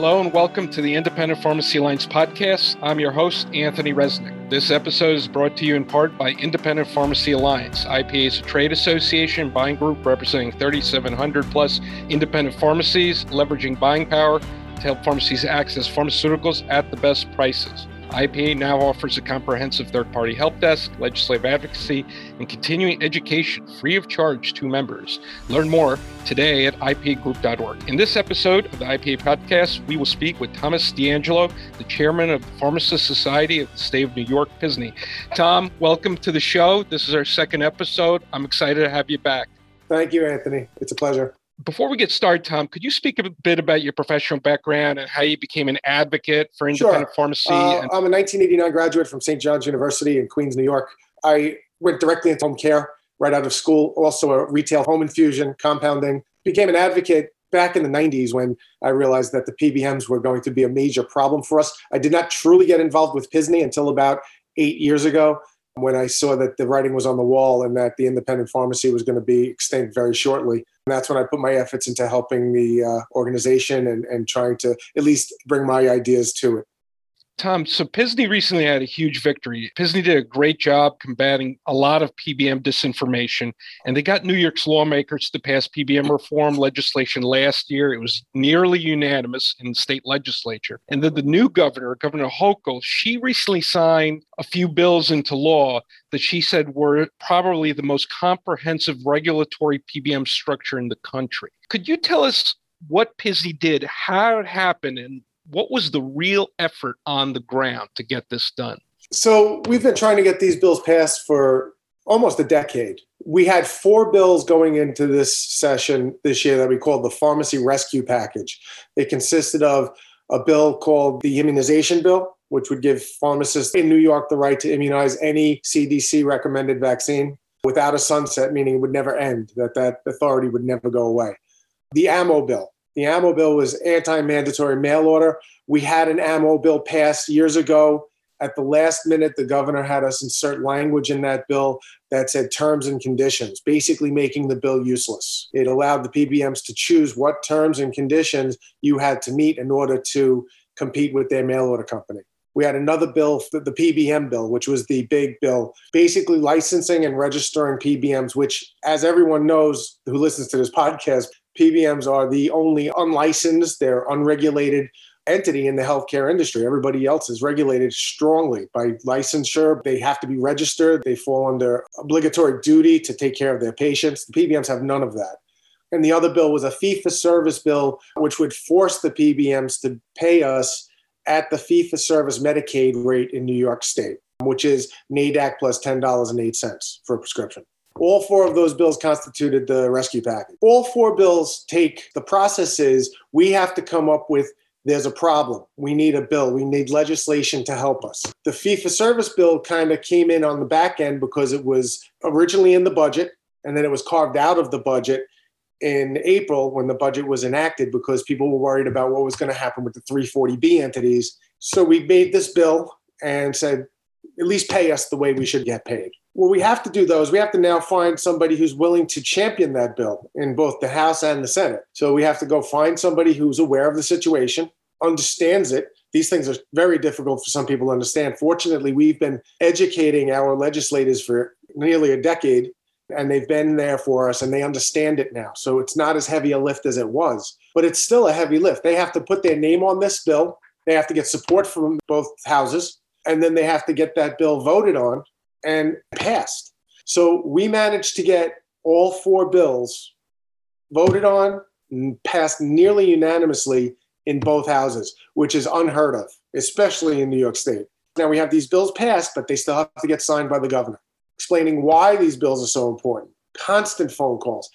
Hello and welcome to the Independent Pharmacy Alliance podcast. I'm your host, Anthony Resnick. This episode is brought to you in part by Independent Pharmacy Alliance. IPA is a trade association buying group representing 3,700 plus independent pharmacies, leveraging buying power to help pharmacies access pharmaceuticals at the best prices. IPA now offers a comprehensive third party help desk, legislative advocacy, and continuing education free of charge to members. Learn more today at ipagroup.org. In this episode of the IPA podcast, we will speak with Thomas D'Angelo, the chairman of the Pharmacists Society of the state of New York, PSSNY. Tom, welcome to the show. This is our second episode. I'm excited to have you back. Thank you, Anthony. It's a pleasure before we get started, Tom, could you speak a bit about your professional background and how you became an advocate for independent sure. pharmacy? Uh, and- I'm a 1989 graduate from St. John's University in Queens, New York. I went directly into home care right out of school, also a retail home infusion, compounding. Became an advocate back in the 90s when I realized that the PBMs were going to be a major problem for us. I did not truly get involved with PISNY until about eight years ago when I saw that the writing was on the wall and that the independent pharmacy was going to be extinct very shortly. And that's when I put my efforts into helping the uh, organization and, and trying to at least bring my ideas to it. Tom, so Pisney recently had a huge victory. Pisney did a great job combating a lot of PBM disinformation, and they got New York's lawmakers to pass PBM reform legislation last year. It was nearly unanimous in the state legislature. And then the new governor, Governor Hochul, she recently signed a few bills into law that she said were probably the most comprehensive regulatory PBM structure in the country. Could you tell us what PSSNY did, how it happened, and what was the real effort on the ground to get this done? So we've been trying to get these bills passed for almost a decade. We had four bills going into this session this year that we called the Pharmacy Rescue Package. It consisted of a bill called the Immunization Bill, which would give pharmacists in New York the right to immunize any CDC recommended vaccine without a sunset, meaning it would never end, that that authority would never go away. The ammo bill, the ammo bill was anti mandatory mail order. We had an ammo bill passed years ago. At the last minute, the governor had us insert language in that bill that said terms and conditions, basically making the bill useless. It allowed the PBMs to choose what terms and conditions you had to meet in order to compete with their mail order company. We had another bill, the PBM bill, which was the big bill, basically licensing and registering PBMs, which, as everyone knows who listens to this podcast, PBMs are the only unlicensed, they're unregulated entity in the healthcare industry. Everybody else is regulated strongly by licensure. They have to be registered. They fall under obligatory duty to take care of their patients. The PBMs have none of that. And the other bill was a fee for service bill, which would force the PBMs to pay us at the fee for service Medicaid rate in New York State, which is NADAC plus $10.08 for a prescription. All four of those bills constituted the rescue package. All four bills take the process is we have to come up with there's a problem. We need a bill. We need legislation to help us. The for service bill kind of came in on the back end because it was originally in the budget and then it was carved out of the budget in April when the budget was enacted because people were worried about what was going to happen with the 340B entities. So we made this bill and said, at least pay us the way we should get paid. What we have to do, though, is we have to now find somebody who's willing to champion that bill in both the House and the Senate. So we have to go find somebody who's aware of the situation, understands it. These things are very difficult for some people to understand. Fortunately, we've been educating our legislators for nearly a decade, and they've been there for us and they understand it now. So it's not as heavy a lift as it was, but it's still a heavy lift. They have to put their name on this bill, they have to get support from both houses and then they have to get that bill voted on and passed. So we managed to get all four bills voted on and passed nearly unanimously in both houses, which is unheard of, especially in New York State. Now we have these bills passed, but they still have to get signed by the governor, explaining why these bills are so important. Constant phone calls.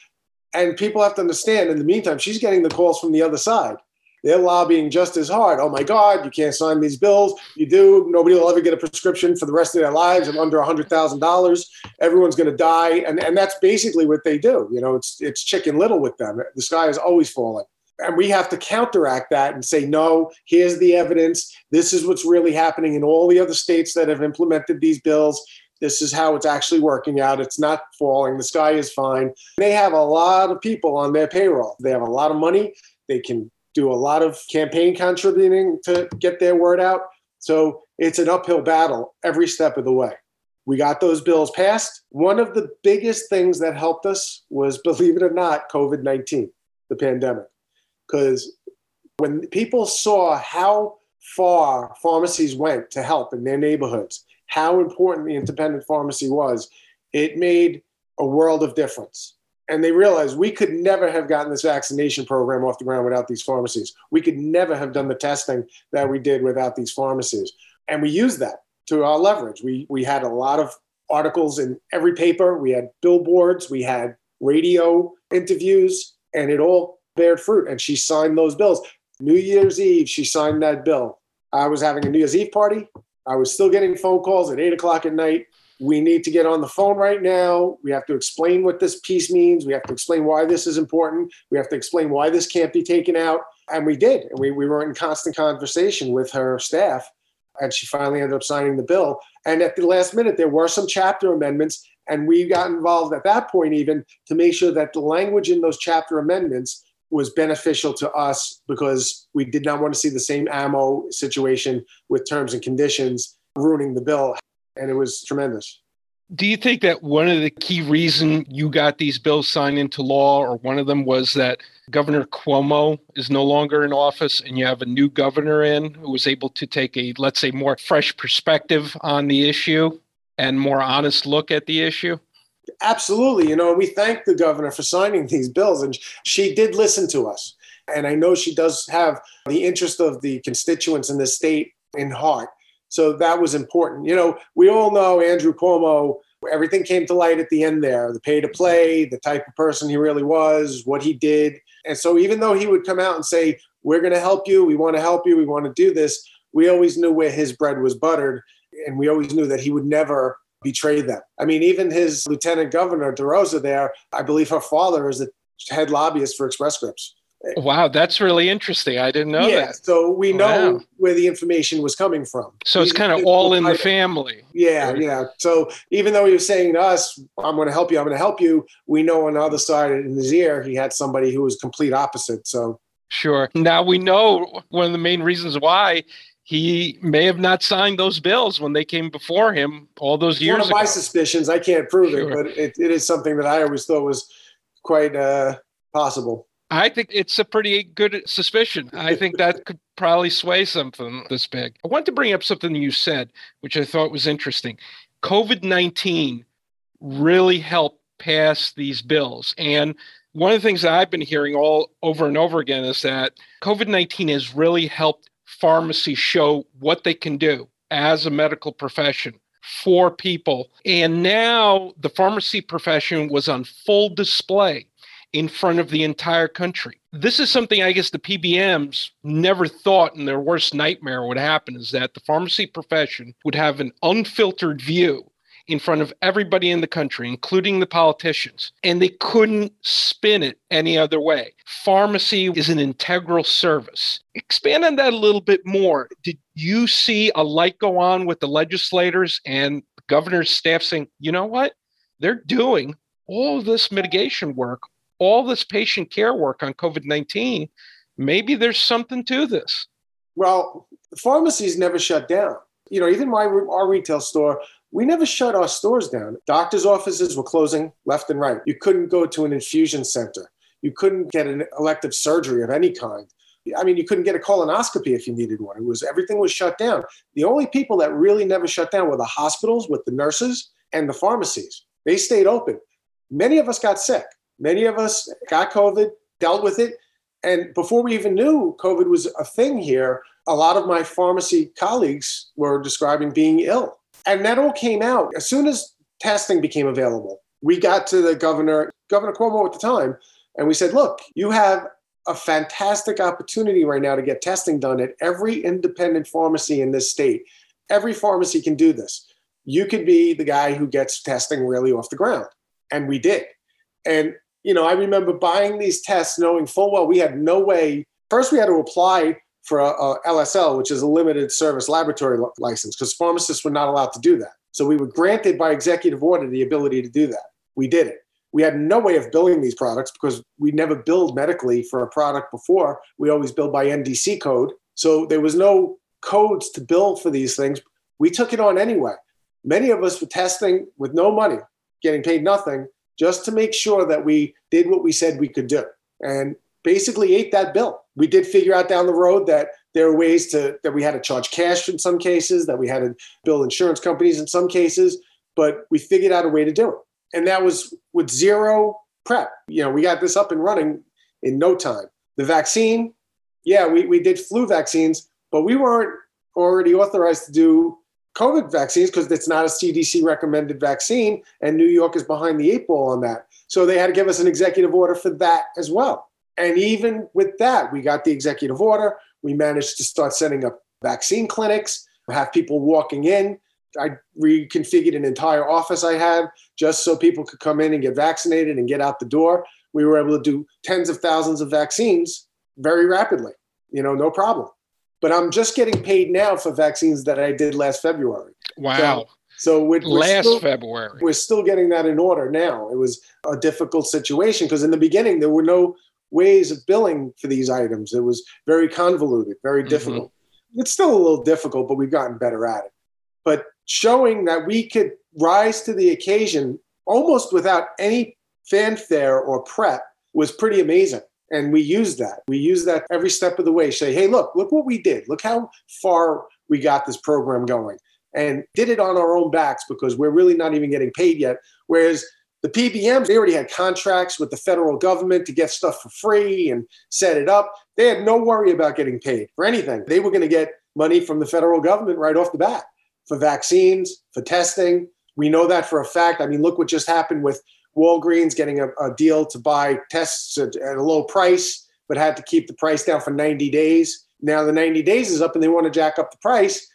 And people have to understand in the meantime, she's getting the calls from the other side they're lobbying just as hard. Oh my God, you can't sign these bills. You do. Nobody will ever get a prescription for the rest of their lives and under $100,000. Everyone's going to die. And, and that's basically what they do. You know, it's, it's chicken little with them. The sky is always falling. And we have to counteract that and say, no, here's the evidence. This is what's really happening in all the other states that have implemented these bills. This is how it's actually working out. It's not falling. The sky is fine. They have a lot of people on their payroll. They have a lot of money. They can do a lot of campaign contributing to get their word out. So it's an uphill battle every step of the way. We got those bills passed. One of the biggest things that helped us was, believe it or not, COVID 19, the pandemic. Because when people saw how far pharmacies went to help in their neighborhoods, how important the independent pharmacy was, it made a world of difference. And they realized we could never have gotten this vaccination program off the ground without these pharmacies. We could never have done the testing that we did without these pharmacies. And we used that to our leverage. We, we had a lot of articles in every paper, we had billboards, we had radio interviews, and it all bared fruit. And she signed those bills. New Year's Eve, she signed that bill. I was having a New Year's Eve party. I was still getting phone calls at eight o'clock at night. We need to get on the phone right now. We have to explain what this piece means. We have to explain why this is important. We have to explain why this can't be taken out. And we did. And we, we were in constant conversation with her staff. And she finally ended up signing the bill. And at the last minute, there were some chapter amendments. And we got involved at that point, even to make sure that the language in those chapter amendments was beneficial to us because we did not want to see the same ammo situation with terms and conditions ruining the bill. And it was tremendous. Do you think that one of the key reason you got these bills signed into law, or one of them was that Governor Cuomo is no longer in office and you have a new governor in who was able to take a, let's say, more fresh perspective on the issue and more honest look at the issue? Absolutely. You know, we thank the governor for signing these bills, and she did listen to us. And I know she does have the interest of the constituents in the state in heart. So that was important. You know, we all know Andrew Cuomo, everything came to light at the end there the pay to play, the type of person he really was, what he did. And so even though he would come out and say, We're going to help you, we want to help you, we want to do this, we always knew where his bread was buttered. And we always knew that he would never betray them. I mean, even his lieutenant governor, DeRosa, there, I believe her father is the head lobbyist for Express Scripts. Wow, that's really interesting. I didn't know yeah, that. So we know wow. where the information was coming from. So it's kind of all in the family. Yeah, right? yeah. So even though he was saying to us, I'm going to help you, I'm going to help you, we know on the other side in his ear, he had somebody who was complete opposite. So Sure. Now we know one of the main reasons why he may have not signed those bills when they came before him all those years One of ago. my suspicions, I can't prove sure. it, but it, it is something that I always thought was quite uh, possible. I think it's a pretty good suspicion. I think that could probably sway something this big. I want to bring up something you said, which I thought was interesting. COVID 19 really helped pass these bills. And one of the things that I've been hearing all over and over again is that COVID 19 has really helped pharmacies show what they can do as a medical profession for people. And now the pharmacy profession was on full display in front of the entire country. This is something I guess the PBMs never thought in their worst nightmare would happen is that the pharmacy profession would have an unfiltered view in front of everybody in the country, including the politicians, and they couldn't spin it any other way. Pharmacy is an integral service. Expand on that a little bit more. Did you see a light go on with the legislators and governor's staff saying, you know what? They're doing all this mitigation work, all this patient care work on COVID 19. Maybe there's something to this. Well, pharmacies never shut down. You know, even my our retail store, we never shut our stores down. Doctors' offices were closing left and right. You couldn't go to an infusion center. You couldn't get an elective surgery of any kind. I mean, you couldn't get a colonoscopy if you needed one. It was everything was shut down. The only people that really never shut down were the hospitals with the nurses and the pharmacies. They stayed open. Many of us got sick. Many of us got COVID, dealt with it. And before we even knew COVID was a thing here, a lot of my pharmacy colleagues were describing being ill. And that all came out as soon as testing became available. We got to the governor, Governor Cuomo at the time, and we said, look, you have a fantastic opportunity right now to get testing done at every independent pharmacy in this state. Every pharmacy can do this. You could be the guy who gets testing really off the ground. And we did. And, you know, I remember buying these tests knowing full well we had no way. First, we had to apply for a, a LSL, which is a limited service laboratory license, because pharmacists were not allowed to do that. So we were granted by executive order the ability to do that. We did it. We had no way of billing these products because we never billed medically for a product before. We always billed by NDC code. So there was no codes to bill for these things. We took it on anyway. Many of us were testing with no money, getting paid nothing, just to make sure that we did what we said we could do. And basically ate that bill. We did figure out down the road that there are ways to that we had to charge cash in some cases, that we had to bill insurance companies in some cases, but we figured out a way to do it. And that was with zero prep. You know, we got this up and running in no time. The vaccine, yeah, we, we did flu vaccines, but we weren't already authorized to do COVID vaccines because it's not a CDC recommended vaccine, and New York is behind the eight ball on that. So they had to give us an executive order for that as well. And even with that, we got the executive order. We managed to start setting up vaccine clinics, have people walking in. I reconfigured an entire office I had just so people could come in and get vaccinated and get out the door. We were able to do tens of thousands of vaccines very rapidly, you know, no problem. But I'm just getting paid now for vaccines that I did last February. Wow. So, so we're, we're last still, February. We're still getting that in order now. It was a difficult situation because in the beginning there were no ways of billing for these items. It was very convoluted, very mm-hmm. difficult. Mm-hmm. It's still a little difficult, but we've gotten better at it. But showing that we could rise to the occasion almost without any fanfare or prep was pretty amazing. And we use that. We use that every step of the way. Say, hey, look, look what we did. Look how far we got this program going. And did it on our own backs because we're really not even getting paid yet. Whereas the PBMs, they already had contracts with the federal government to get stuff for free and set it up. They had no worry about getting paid for anything. They were going to get money from the federal government right off the bat for vaccines, for testing. We know that for a fact. I mean, look what just happened with Walgreens getting a, a deal to buy tests at, at a low price, but had to keep the price down for 90 days. Now the 90 days is up and they want to jack up the price,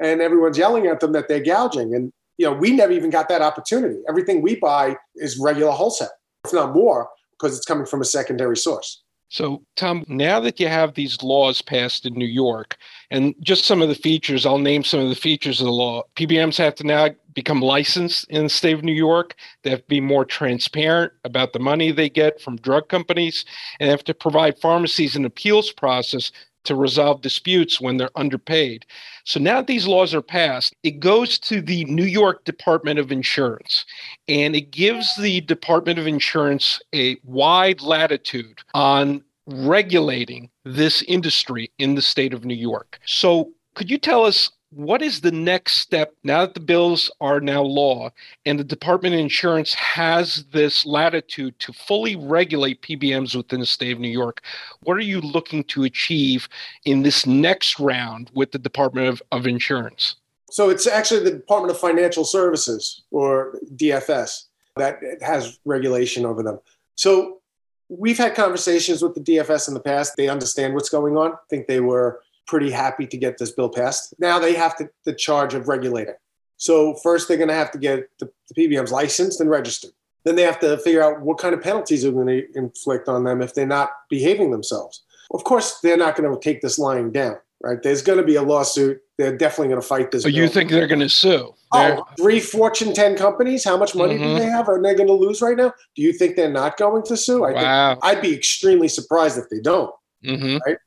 and everyone's yelling at them that they're gouging. And you know, we never even got that opportunity. Everything we buy is regular wholesale, if not more, because it's coming from a secondary source. So, Tom, now that you have these laws passed in New York, and just some of the features, I'll name some of the features of the law. PBMs have to now become licensed in the state of New York. They have to be more transparent about the money they get from drug companies, and they have to provide pharmacies an appeals process to resolve disputes when they're underpaid. So now that these laws are passed, it goes to the New York Department of Insurance and it gives the Department of Insurance a wide latitude on regulating this industry in the state of New York. So could you tell us what is the next step now that the bills are now law and the Department of Insurance has this latitude to fully regulate PBMs within the state of New York? What are you looking to achieve in this next round with the Department of, of Insurance? So it's actually the Department of Financial Services or DFS that has regulation over them. So we've had conversations with the DFS in the past. They understand what's going on. I think they were pretty happy to get this bill passed. Now they have to, the charge of regulating. So first they're going to have to get the, the PBMs licensed and registered. Then they have to figure out what kind of penalties are going to inflict on them if they're not behaving themselves. Of course, they're not going to take this lying down, right? There's going to be a lawsuit. They're definitely going to fight this. So bill. you think they're going to sue? Oh, three Fortune 10 companies. How much money mm-hmm. do they have? Are they going to lose right now? Do you think they're not going to sue? I wow. think I'd be extremely surprised if they don't. Mm-hmm. Right?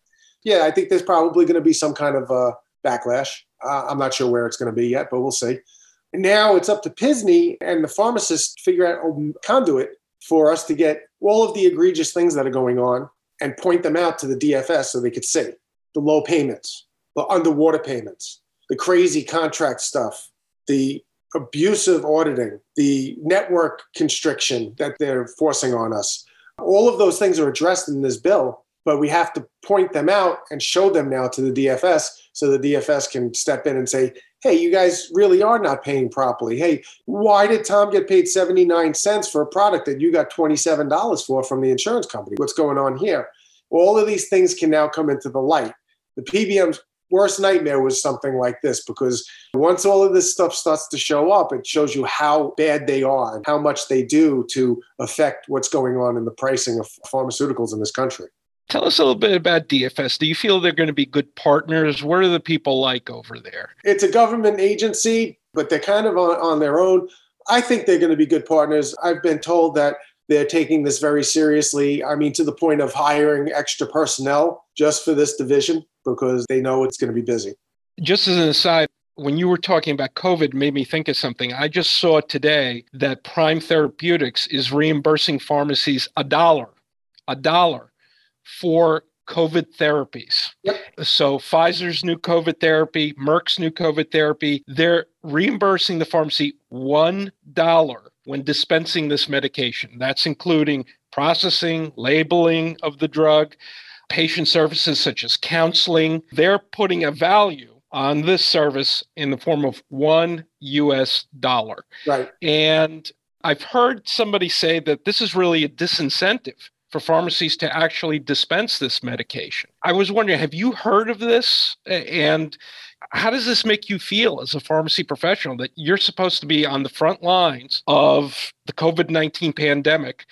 Yeah, I think there's probably going to be some kind of uh, backlash. Uh, I'm not sure where it's going to be yet, but we'll see. now it's up to Pisney and the pharmacists to figure out a conduit for us to get all of the egregious things that are going on and point them out to the DFS so they could see the low payments, the underwater payments, the crazy contract stuff, the abusive auditing, the network constriction that they're forcing on us. All of those things are addressed in this bill but we have to point them out and show them now to the DFS so the DFS can step in and say, hey, you guys really are not paying properly. Hey, why did Tom get paid 79 cents for a product that you got $27 for from the insurance company? What's going on here? All of these things can now come into the light. The PBM's worst nightmare was something like this because once all of this stuff starts to show up, it shows you how bad they are and how much they do to affect what's going on in the pricing of pharmaceuticals in this country. Tell us a little bit about DFS. Do you feel they're going to be good partners? What are the people like over there? It's a government agency, but they're kind of on, on their own. I think they're going to be good partners. I've been told that They're taking this very seriously. I mean, to the point of hiring extra personnel just for this division because they know it's going to be busy. Just as an aside, when you were talking about COVID, made me think of something. I just saw today that Prime Therapeutics is reimbursing pharmacies a dollar, a dollar for COVID therapies. Yep. So Pfizer's new COVID therapy, Merck's new COVID therapy, they're reimbursing the pharmacy $1 when dispensing this medication. That's including processing, labeling of the drug, patient services such as counseling. They're putting a value on this service in the form of one US dollar. Right. And I've heard somebody say that this is really a disincentive for pharmacies to actually dispense this medication. I was wondering, have you heard of this? And how does this make you feel as a pharmacy professional that you're supposed to be on the front lines of the COVID 19 pandemic?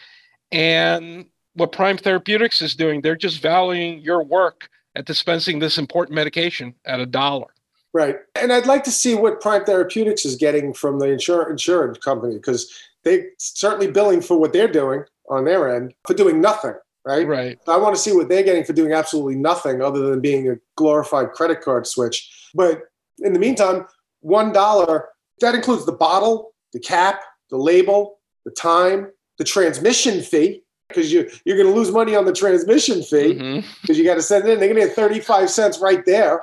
And what Prime Therapeutics is doing, they're just valuing your work at dispensing this important medication at a dollar. Right. And I'd like to see what Prime Therapeutics is getting from the insur- insurance company because they're certainly billing for what they're doing on their end for doing nothing, right? Right. I want to see what they're getting for doing absolutely nothing other than being a glorified credit card switch. But in the meantime, one dollar that includes the bottle, the cap, the label, the time, the transmission fee, because you you're going to lose money on the transmission fee because mm-hmm. you got to send it in. They're going to get 35 cents right there,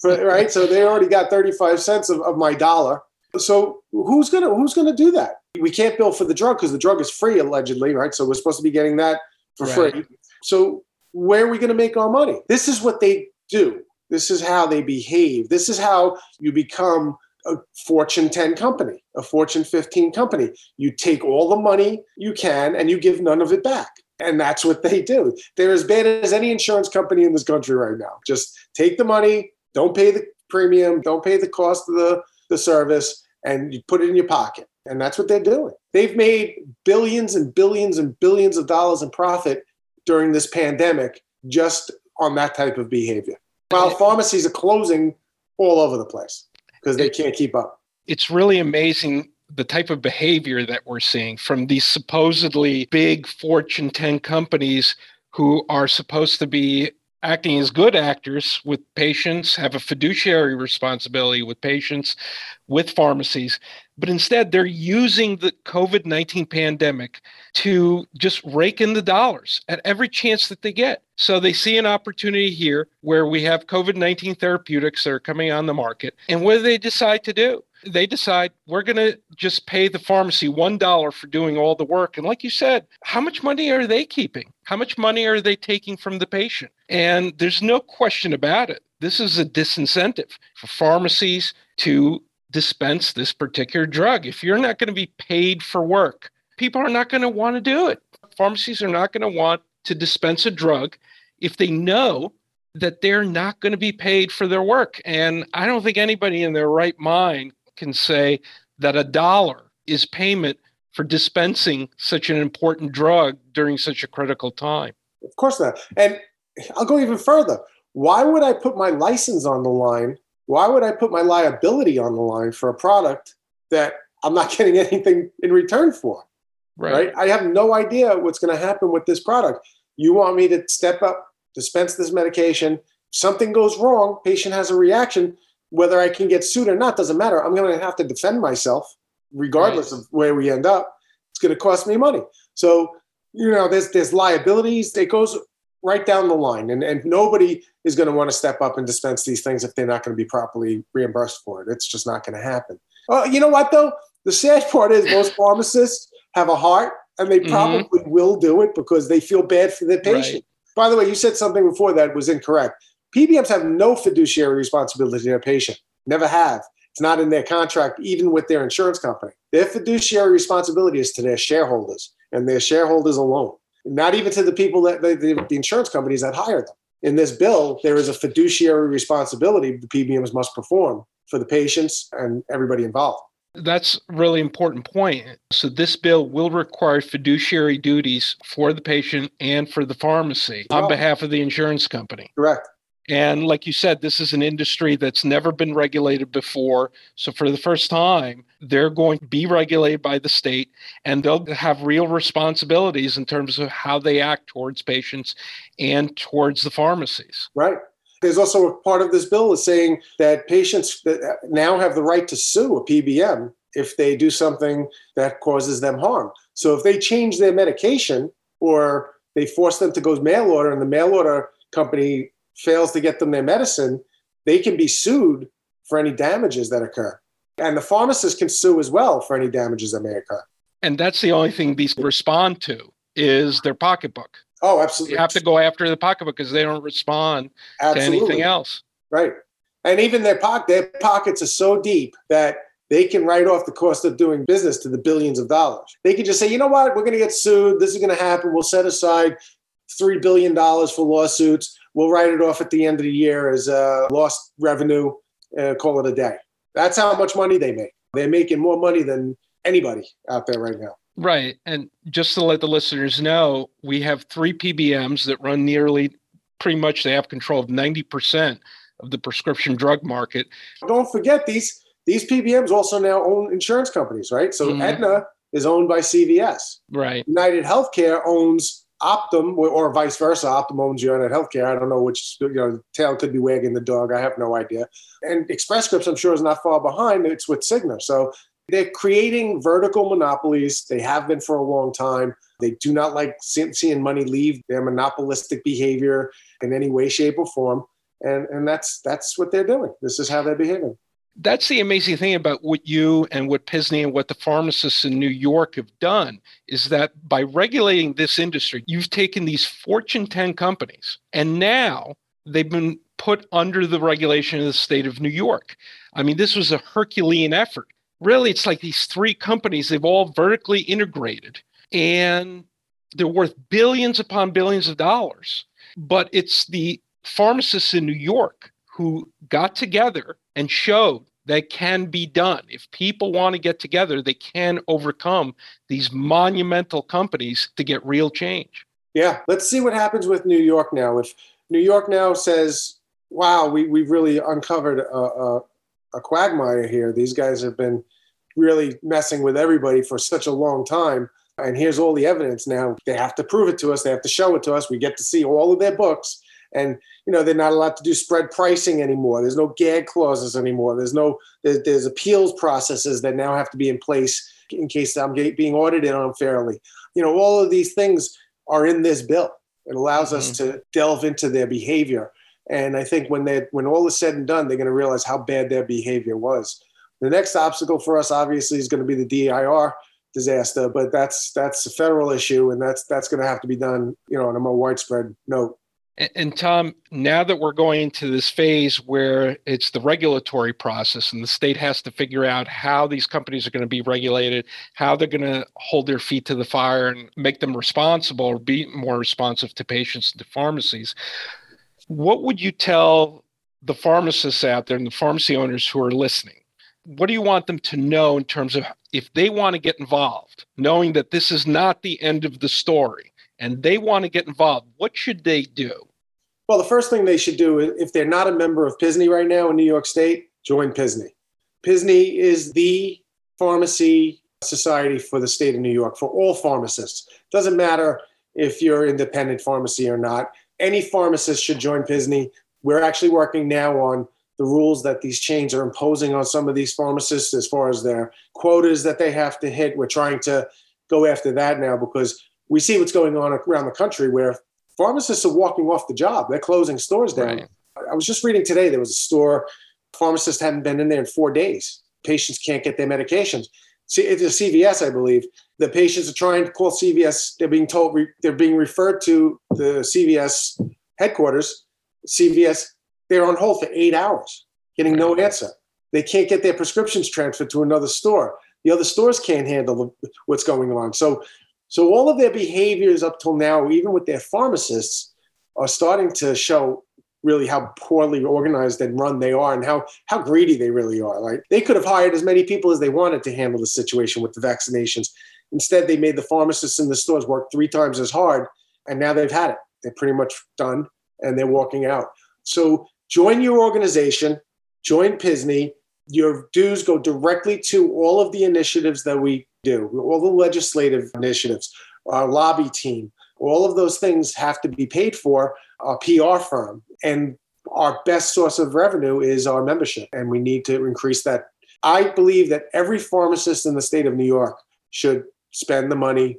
for, right? So they already got 35 cents of, of my dollar. So who's gonna who's gonna do that? We can't bill for the drug because the drug is free allegedly, right? So we're supposed to be getting that for right. free. So where are we going to make our money? This is what they do. This is how they behave. This is how you become a Fortune 10 company, a Fortune 15 company. You take all the money you can and you give none of it back. And that's what they do. They're as bad as any insurance company in this country right now. Just take the money, don't pay the premium, don't pay the cost of the, the service, and you put it in your pocket. And that's what they're doing. They've made billions and billions and billions of dollars in profit during this pandemic just on that type of behavior. While pharmacies are closing all over the place because they can't keep up. It's really amazing the type of behavior that we're seeing from these supposedly big Fortune 10 companies who are supposed to be acting as good actors with patients, have a fiduciary responsibility with patients, with pharmacies, but instead they're using the COVID 19 pandemic to just rake in the dollars at every chance that they get. So they see an opportunity here where we have COVID 19 therapeutics that are coming on the market. And what do they decide to do? they decide we're going to just pay the pharmacy $1 for doing all the work. And like you said, how much money are they keeping? How much money are they taking from the patient? And there's no question about it. This is a disincentive for pharmacies to dispense this particular drug. If you're not going to be paid for work, people are not going to want to do it. Pharmacies are not going to want to dispense a drug if they know that they're not going to be paid for their work. And I don't think anybody in their right mind can say that a dollar is payment for dispensing such an important drug during such a critical time. Of course not. And I'll go even further. Why would I put my license on the line? Why would I put my liability on the line for a product that I'm not getting anything in return for? Right. right? I have no idea what's going to happen with this product. You want me to step up, dispense this medication. Something goes wrong, patient has a reaction whether I can get sued or not doesn't matter. I'm going to have to defend myself regardless right. of where we end up. It's going to cost me money. So, you know, there's there's liabilities. It goes right down the line, and and nobody is going to want to step up and dispense these things if they're not going to be properly reimbursed for it. It's just not going to happen. Oh, you know what though? The sad part is most pharmacists have a heart, and they mm-hmm. probably mm-hmm. will do it because they feel bad for their patient. Right. By the way, you said something before that was incorrect. PBMs have no fiduciary responsibility to their patient, never have. It's not in their contract, even with their insurance company. Their fiduciary responsibility is to their shareholders and their shareholders alone, not even to the people that the, the insurance companies that hire them. In this bill, there is a fiduciary responsibility the PBMs must perform for the patients and everybody involved. That's a really important point. So this bill will require fiduciary duties for the patient and for the pharmacy on behalf of the insurance company. Correct. And like you said, this is an industry that's never been regulated before. So for the first time, they're going to be regulated by the state and they'll have real responsibilities in terms of how they act towards patients and towards the pharmacies. Right. There's also a part of this bill is saying that patients now have the right to sue a PBM if they do something that causes them harm. So if they change their medication or they force them to go mail order and the mail order company fails to get them their medicine, they can be sued for any damages that occur. And the pharmacist can sue as well for any damages that may occur. And that's the only thing these respond to is their pocketbook. Oh, absolutely. You have to go after the pocketbook because they don't respond absolutely. to anything else. Right. And even their pocket their pockets are so deep that they can write off the cost of doing business to the billions of dollars. They can just say, you know what, we're going to get sued. This is going to happen. We'll set aside $3 billion for lawsuits we'll write it off at the end of the year as a lost revenue, uh, call it a day. That's how much money they make. They're making more money than anybody out there right now. Right. And just to let the listeners know, we have three PBMs that run nearly pretty much, they have control of 90% of the prescription drug market. Don't forget these these PBMs also now own insurance companies, right? So mm-hmm. Aetna is owned by CVS. Right. United Healthcare owns Optum or vice versa. Optum owns United Healthcare. I don't know which you know tail could be wagging the dog. I have no idea. And Express Scripts, I'm sure, is not far behind. It's with Cigna. So they're creating vertical monopolies. They have been for a long time. They do not like seeing money leave their monopolistic behavior in any way, shape, or form. And and that's that's what they're doing. This is how they're behaving that's the amazing thing about what you and what Pisney and what the pharmacists in New York have done is that by regulating this industry, you've taken these Fortune 10 companies and now they've been put under the regulation of the state of New York. I mean, this was a Herculean effort. Really, it's like these three companies, they've all vertically integrated and they're worth billions upon billions of dollars. But it's the pharmacists in New York who got together and showed that can be done. If people want to get together, they can overcome these monumental companies to get real change. Yeah, let's see what happens with New York now. If New York now says, wow, we, we've really uncovered a, a, a quagmire here, these guys have been really messing with everybody for such a long time. And here's all the evidence now. They have to prove it to us, they have to show it to us. We get to see all of their books and you know they're not allowed to do spread pricing anymore. There's no gag clauses anymore. There's no there's, there's appeals processes that now have to be in place in case i'm being audited unfairly. You know all of these things are in this bill. It allows mm-hmm. us to delve into their behavior. And i think when they when all is said and done they're going to realize how bad their behavior was. The next obstacle for us obviously is going to be the DIR disaster but that's that's a federal issue and that's that's going to have to be done you know on a more widespread note and, Tom, now that we're going into this phase where it's the regulatory process and the state has to figure out how these companies are going to be regulated, how they're going to hold their feet to the fire and make them responsible or be more responsive to patients and to pharmacies, what would you tell the pharmacists out there and the pharmacy owners who are listening? What do you want them to know in terms of if they want to get involved, knowing that this is not the end of the story? and they want to get involved, what should they do? Well, the first thing they should do, if they're not a member of Pisney right now in New York State, join Pisney. Pisney is the pharmacy society for the state of New York for all pharmacists. Doesn't matter if you're independent pharmacy or not. Any pharmacist should join Pisney. We're actually working now on the rules that these chains are imposing on some of these pharmacists as far as their quotas that they have to hit. We're trying to go after that now because we see what's going on around the country where pharmacists are walking off the job. They're closing stores down. Right. I was just reading today there was a store, pharmacists hadn't been in there in four days. Patients can't get their medications. See, it's a CVS, I believe. The patients are trying to call CVS. They're being told they're being referred to the CVS headquarters. CVS, they're on hold for eight hours, getting right. no answer. They can't get their prescriptions transferred to another store. The other stores can't handle what's going on. So so all of their behaviors up till now, even with their pharmacists, are starting to show really how poorly organized and run they are and how how greedy they really are. Like they could have hired as many people as they wanted to handle the situation with the vaccinations. Instead, they made the pharmacists in the stores work three times as hard, and now they've had it. They're pretty much done, and they're walking out. So join your organization, join PSSNY. Your dues go directly to all of the initiatives that we do, all the legislative initiatives, our lobby team, all of those things have to be paid for our PR firm. And our best source of revenue is our membership, and we need to increase that. I believe that every pharmacist in the state of New York should spend the money,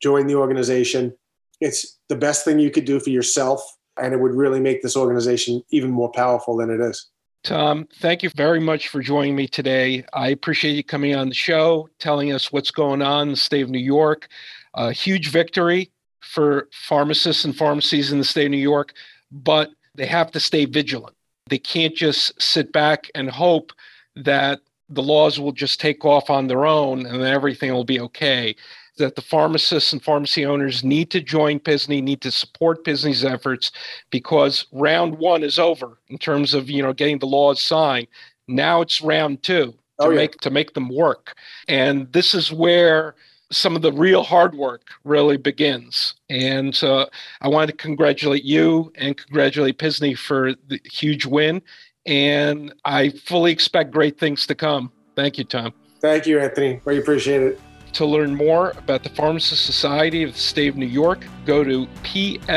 join the organization. It's the best thing you could do for yourself, and it would really make this organization even more powerful than it is. Tom, thank you very much for joining me today. I appreciate you coming on the show, telling us what's going on in the state of New York. A huge victory for pharmacists and pharmacies in the state of New York, but they have to stay vigilant. They can't just sit back and hope that the laws will just take off on their own and everything will be okay. That the pharmacists and pharmacy owners need to join PSSNY, need to support PSSNY's efforts because round one is over in terms of you know getting the laws signed. Now it's round two to oh, yeah. make to make them work. And this is where some of the real hard work really begins. And so I want to congratulate you and congratulate PSSNY for the huge win. And I fully expect great things to come. Thank you, Tom. Thank you, Anthony. Really appreciate it. To learn more about the Pharmacists Society of the State of New York, go to pssny.org.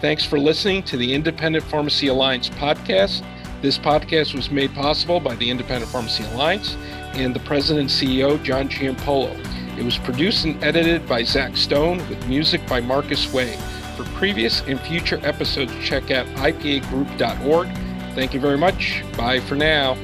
Thanks for listening to the Independent Pharmacy Alliance podcast. This podcast was made possible by the Independent Pharmacy Alliance and the president and CEO, John Giampolo. It was produced and edited by Zach Stone with music by Marcus Way. For previous and future episodes, check out ipagroup.org. Thank you very much. Bye for now.